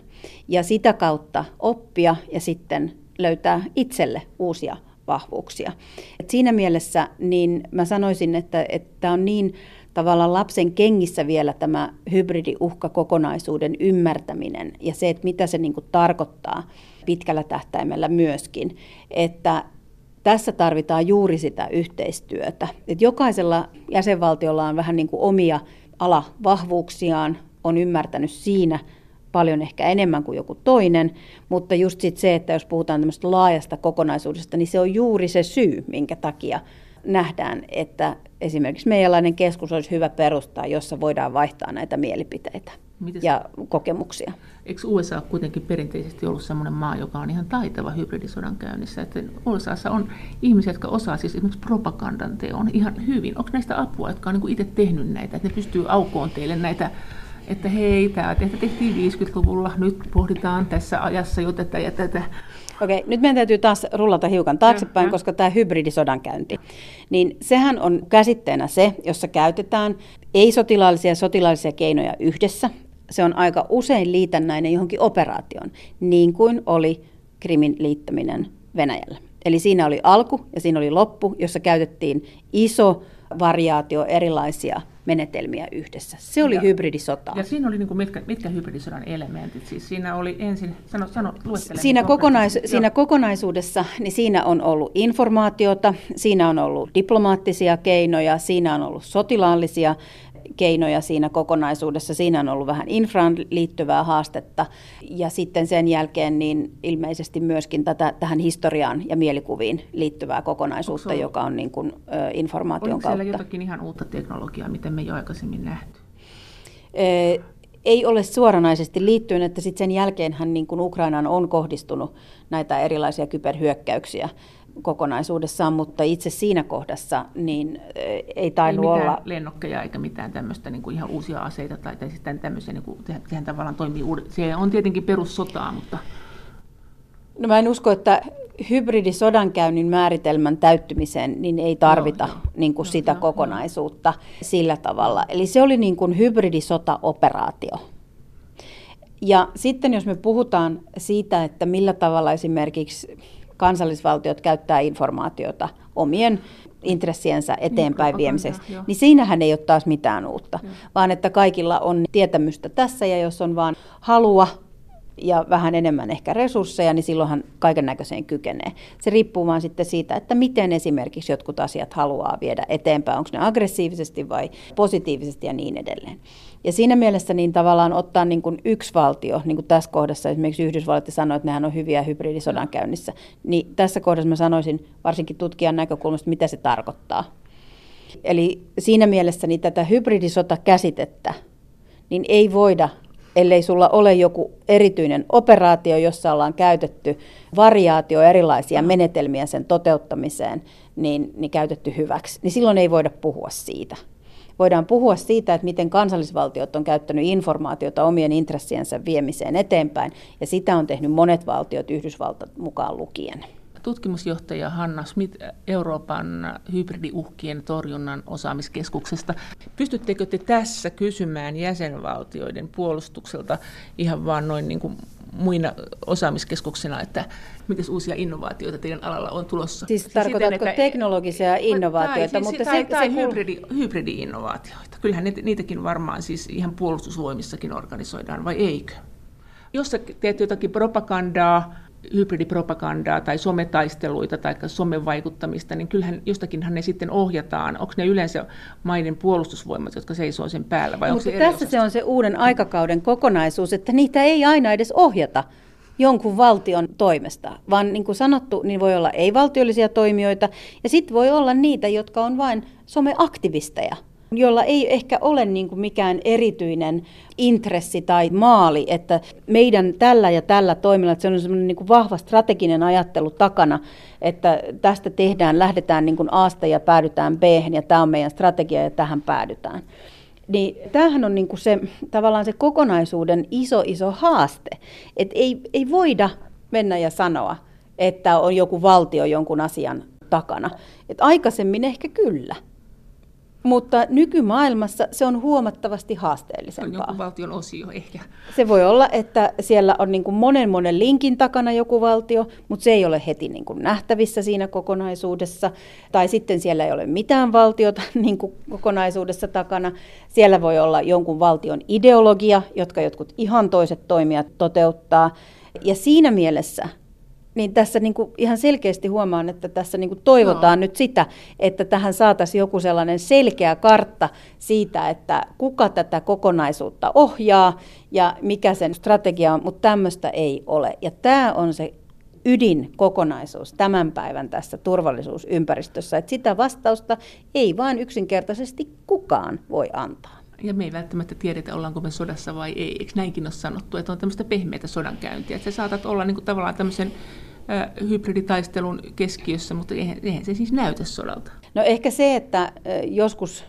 ja sitä kautta oppia ja sitten löytää itselle uusia vahvuuksia. Et siinä mielessä niin mä sanoisin, että, että on niin tavallaan lapsen kengissä vielä tämä hybridiuhkakokonaisuuden ymmärtäminen ja se, että mitä se niin kuin tarkoittaa pitkällä tähtäimellä myöskin, että tässä tarvitaan juuri sitä yhteistyötä. Et jokaisella jäsenvaltiolla on vähän niin kuin omia alavahvuuksiaan, on ymmärtänyt siinä paljon ehkä enemmän kuin joku toinen, mutta just sit se, että jos puhutaan tämmöistä laajasta kokonaisuudesta, niin se on juuri se syy, minkä takia nähdään, että esimerkiksi meidänlainen keskus olisi hyvä perustaa, jossa voidaan vaihtaa näitä mielipiteitä Mites, ja kokemuksia. Eikö USA kuitenkin perinteisesti ollut sellainen maa, joka on ihan taitava hybridisodan käynnissä? Että USAssa on ihmisiä, jotka osaa siis esimerkiksi propagandan teon ihan hyvin. Onko näistä apua, jotka on niin itse tehnyt näitä, että ne pystyy aukoon teille näitä että hei, tämä tehtiin 50-luvulla, nyt pohditaan tässä ajassa jo tätä ja tätä. Okei, nyt meidän täytyy taas rullata hiukan taaksepäin, ja, koska tämä hybridisodankäynti, niin sehän on käsitteenä se, jossa käytetään ei-sotilaallisia ja sotilaallisia keinoja yhdessä. Se on aika usein liitännäinen johonkin operaation, niin kuin oli Krimin liittäminen Venäjällä. Eli siinä oli alku ja siinä oli loppu, jossa käytettiin iso variaatio erilaisia menetelmiä yhdessä. Se oli ja, hybridisota. Ja siinä oli niin kuin mitkä, mitkä hybridisodan elementit? Siis siinä oli ensin, sano, sano siinä, kokonais, siinä kokonaisuudessa niin siinä on ollut informaatiota, siinä on ollut diplomaattisia keinoja, siinä on ollut sotilaallisia keinoja siinä kokonaisuudessa. Siinä on ollut vähän infraan liittyvää haastetta ja sitten sen jälkeen niin ilmeisesti myöskin tätä, tähän historiaan ja mielikuviin liittyvää kokonaisuutta, on, joka on niin kuin, ö, informaation Oliko kautta. siellä jotakin ihan uutta teknologiaa, miten me jo aikaisemmin nähty? E- ei ole suoranaisesti liittyen, että sitten sen jälkeenhän niin kuin Ukrainaan on kohdistunut näitä erilaisia kyberhyökkäyksiä kokonaisuudessaan, mutta itse siinä kohdassa niin eh, ei tainnut ei olla... lennokkeja eikä mitään tämmöistä niin kuin ihan uusia aseita tai, tai sitten tämmöisiä, niin kuin, sehän tavallaan toimii uudet. Se on tietenkin perussotaa, mutta... No mä en usko, että hybridisodankäynnin määritelmän täyttymiseen niin ei tarvita joo, niin kuin joo, sitä joo, kokonaisuutta joo. sillä tavalla. Eli se oli niin kuin hybridisotaoperaatio. Ja sitten jos me puhutaan siitä, että millä tavalla esimerkiksi kansallisvaltiot käyttää informaatiota omien intressiensä eteenpäin viemiseksi, niin siinähän ei ole taas mitään uutta, joo. vaan että kaikilla on tietämystä tässä ja jos on vaan halua ja vähän enemmän ehkä resursseja, niin silloinhan kaiken näköiseen kykenee. Se riippuu vaan sitten siitä, että miten esimerkiksi jotkut asiat haluaa viedä eteenpäin, onko ne aggressiivisesti vai positiivisesti ja niin edelleen. Ja siinä mielessä niin tavallaan ottaa niin kuin yksi valtio, niin kuin tässä kohdassa esimerkiksi Yhdysvallat sanoi, että nehän on hyviä hybridisodan käynnissä, niin tässä kohdassa mä sanoisin varsinkin tutkijan näkökulmasta, mitä se tarkoittaa. Eli siinä mielessä niin tätä hybridisota-käsitettä niin ei voida ellei sulla ole joku erityinen operaatio, jossa ollaan käytetty variaatio erilaisia menetelmiä sen toteuttamiseen, niin, niin käytetty hyväksi, niin silloin ei voida puhua siitä. Voidaan puhua siitä, että miten kansallisvaltiot on käyttänyt informaatiota omien intressiensä viemiseen eteenpäin, ja sitä on tehnyt monet valtiot, Yhdysvaltat mukaan lukien tutkimusjohtaja Hanna Smith Euroopan hybridiuhkien torjunnan osaamiskeskuksesta. Pystyttekö te tässä kysymään jäsenvaltioiden puolustukselta ihan vaan noin niin kuin muina osaamiskeskuksina, että miten uusia innovaatioita teidän alalla on tulossa? Siis, siis tarkoitatko siten, että, teknologisia innovaatioita? Tai, siis, mutta tai, se, tai se hybridi, hybridi-innovaatioita. Kyllähän niitäkin varmaan siis ihan puolustusvoimissakin organisoidaan, vai eikö? Jos sä teet jotakin propagandaa, hybridipropagandaa tai sometaisteluita tai somevaikuttamista, niin kyllähän jostakinhan ne sitten ohjataan. Onko ne yleensä maiden puolustusvoimat, jotka seisoo sen päällä? Vai Mutta se tässä se on se uuden aikakauden kokonaisuus, että niitä ei aina edes ohjata jonkun valtion toimesta, vaan niin kuin sanottu, niin voi olla ei-valtiollisia toimijoita ja sitten voi olla niitä, jotka on vain someaktivisteja, jolla ei ehkä ole niin kuin mikään erityinen intressi tai maali, että meidän tällä ja tällä toimilla, että se on semmoinen niin kuin vahva strateginen ajattelu takana, että tästä tehdään, lähdetään niin kuin Asta ja päädytään B ja tämä on meidän strategia ja tähän päädytään. Niin tämähän on niin kuin se, tavallaan se kokonaisuuden iso, iso haaste. Että ei, ei voida mennä ja sanoa, että on joku valtio jonkun asian takana. Et aikaisemmin ehkä kyllä. Mutta nykymaailmassa se on huomattavasti haasteellisempaa. On joku valtion osio ehkä. Se voi olla, että siellä on niin kuin monen monen linkin takana joku valtio, mutta se ei ole heti niin kuin nähtävissä siinä kokonaisuudessa. Tai sitten siellä ei ole mitään valtiota niin kuin kokonaisuudessa takana. Siellä voi olla jonkun valtion ideologia, jotka jotkut ihan toiset toimijat toteuttaa. Ja siinä mielessä niin tässä niin kuin ihan selkeästi huomaan, että tässä niin kuin toivotaan no. nyt sitä, että tähän saataisiin joku sellainen selkeä kartta siitä, että kuka tätä kokonaisuutta ohjaa ja mikä sen strategia on, mutta tämmöistä ei ole. Ja tämä on se ydinkokonaisuus tämän päivän tässä turvallisuusympäristössä, että sitä vastausta ei vain yksinkertaisesti kukaan voi antaa. Ja me ei välttämättä tiedetä, ollaanko me sodassa vai ei. Eikö näinkin ole sanottu, että on tämmöistä pehmeitä sodankäyntiä. Että sä saatat olla niin kuin tavallaan tämmöisen hybriditaistelun keskiössä, mutta eihän, eihän se siis näytä sodalta. No ehkä se, että joskus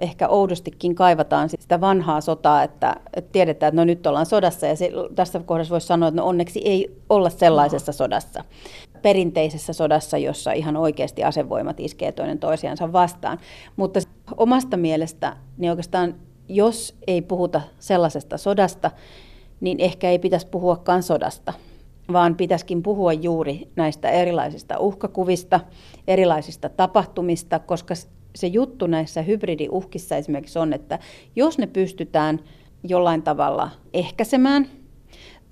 ehkä oudostikin kaivataan sitä vanhaa sotaa, että, että tiedetään, että no nyt ollaan sodassa ja se, tässä kohdassa voisi sanoa, että no onneksi ei olla sellaisessa no. sodassa. Perinteisessä sodassa, jossa ihan oikeasti asevoimat iskee toinen toisiansa vastaan. Mutta omasta mielestä, niin oikeastaan jos ei puhuta sellaisesta sodasta, niin ehkä ei pitäisi puhuakaan sodasta, vaan pitäisikin puhua juuri näistä erilaisista uhkakuvista, erilaisista tapahtumista, koska se juttu näissä hybridiuhkissa esimerkiksi on, että jos ne pystytään jollain tavalla ehkäisemään,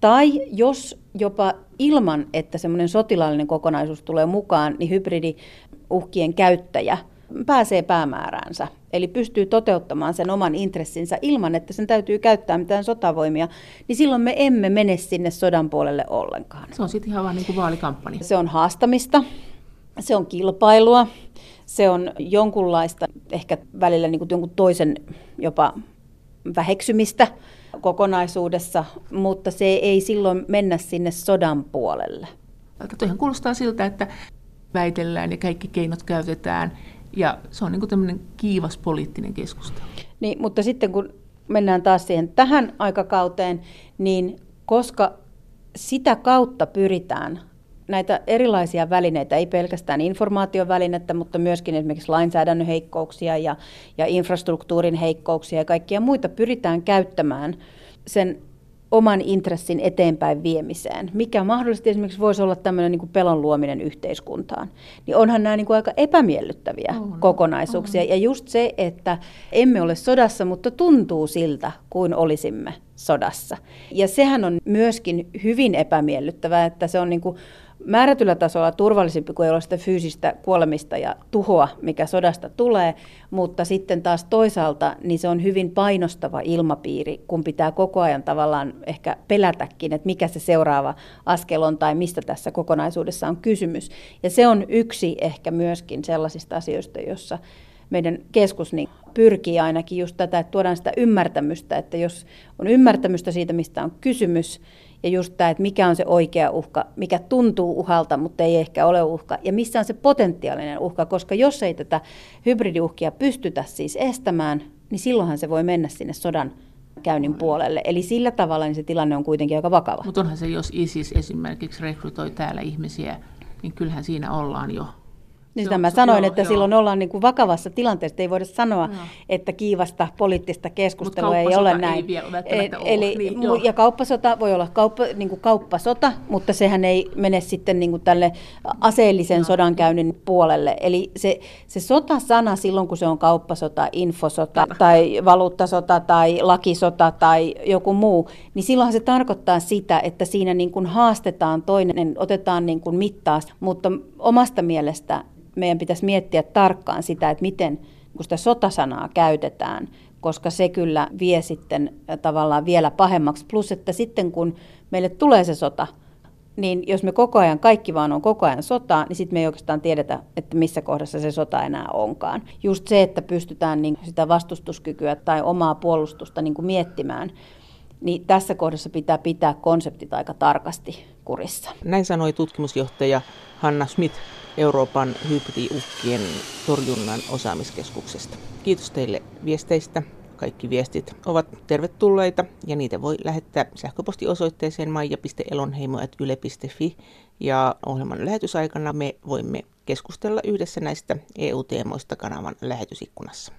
tai jos jopa ilman, että semmoinen sotilaallinen kokonaisuus tulee mukaan, niin hybridiuhkien käyttäjä – pääsee päämääräänsä. Eli pystyy toteuttamaan sen oman intressinsä ilman, että sen täytyy käyttää mitään sotavoimia, niin silloin me emme mene sinne sodan puolelle ollenkaan. Se on sitten ihan vaan niin kuin vaalikampanja. Se on haastamista, se on kilpailua, se on jonkunlaista, ehkä välillä niin kuin jonkun toisen jopa väheksymistä kokonaisuudessa, mutta se ei silloin mennä sinne sodan puolelle. Toihan kuulostaa siltä, että väitellään ja kaikki keinot käytetään ja se on niin tämmöinen kiivas poliittinen keskustelu. Niin, mutta sitten kun mennään taas siihen tähän aikakauteen, niin koska sitä kautta pyritään näitä erilaisia välineitä, ei pelkästään informaatiovälinettä, mutta myöskin esimerkiksi lainsäädännön heikkouksia ja, ja infrastruktuurin heikkouksia ja kaikkia muita pyritään käyttämään sen oman intressin eteenpäin viemiseen, mikä mahdollisesti esimerkiksi voisi olla tämmöinen niin kuin pelon luominen yhteiskuntaan, niin onhan nämä niin kuin aika epämiellyttäviä on, kokonaisuuksia. On. Ja just se, että emme ole sodassa, mutta tuntuu siltä, kuin olisimme sodassa. Ja sehän on myöskin hyvin epämiellyttävää, että se on niin kuin määrätyllä tasolla turvallisempi kuin ei ole sitä fyysistä kuolemista ja tuhoa, mikä sodasta tulee, mutta sitten taas toisaalta niin se on hyvin painostava ilmapiiri, kun pitää koko ajan tavallaan ehkä pelätäkin, että mikä se seuraava askel on tai mistä tässä kokonaisuudessa on kysymys. Ja se on yksi ehkä myöskin sellaisista asioista, jossa meidän keskus niin pyrkii ainakin just tätä, että tuodaan sitä ymmärtämystä, että jos on ymmärtämystä siitä, mistä on kysymys, ja just tämä, että mikä on se oikea uhka, mikä tuntuu uhalta, mutta ei ehkä ole uhka, ja missä on se potentiaalinen uhka, koska jos ei tätä hybridiuhkia pystytä siis estämään, niin silloinhan se voi mennä sinne sodan käynnin puolelle. Eli sillä tavalla niin se tilanne on kuitenkin aika vakava. Mutta onhan se, jos ISIS esimerkiksi rekrytoi täällä ihmisiä, niin kyllähän siinä ollaan jo niin sitä mä sanoin, joo, että joo. silloin ollaan niin kuin vakavassa tilanteessa, ei voida sanoa, joo. että kiivasta poliittista keskustelua ei ole näin. Ei vielä e- Eli, niin, ja kauppasota voi olla kauppa, niin kuin kauppasota, mutta sehän ei mene sitten niin kuin tälle aseellisen no. sodankäynnin puolelle. Eli se, se sota-sana silloin, kun se on kauppasota, infosota Tätä. tai valuuttasota tai lakisota tai joku muu, niin silloinhan se tarkoittaa sitä, että siinä niin kuin haastetaan toinen, otetaan niin kuin mittaa, mutta omasta mielestä meidän pitäisi miettiä tarkkaan sitä, että miten kun sitä sotasanaa käytetään, koska se kyllä vie sitten tavallaan vielä pahemmaksi. Plus, että sitten kun meille tulee se sota, niin jos me koko ajan, kaikki vaan on koko ajan sotaa, niin sitten me ei oikeastaan tiedetä, että missä kohdassa se sota enää onkaan. Just se, että pystytään niin sitä vastustuskykyä tai omaa puolustusta niin kuin miettimään, niin tässä kohdassa pitää pitää konseptit aika tarkasti kurissa. Näin sanoi tutkimusjohtaja Hanna Smith Euroopan hybridiuhkien torjunnan osaamiskeskuksesta. Kiitos teille viesteistä. Kaikki viestit ovat tervetulleita ja niitä voi lähettää sähköpostiosoitteeseen maija.elonheimo.yle.fi ja ohjelman lähetysaikana me voimme keskustella yhdessä näistä EU-teemoista kanavan lähetysikkunassa.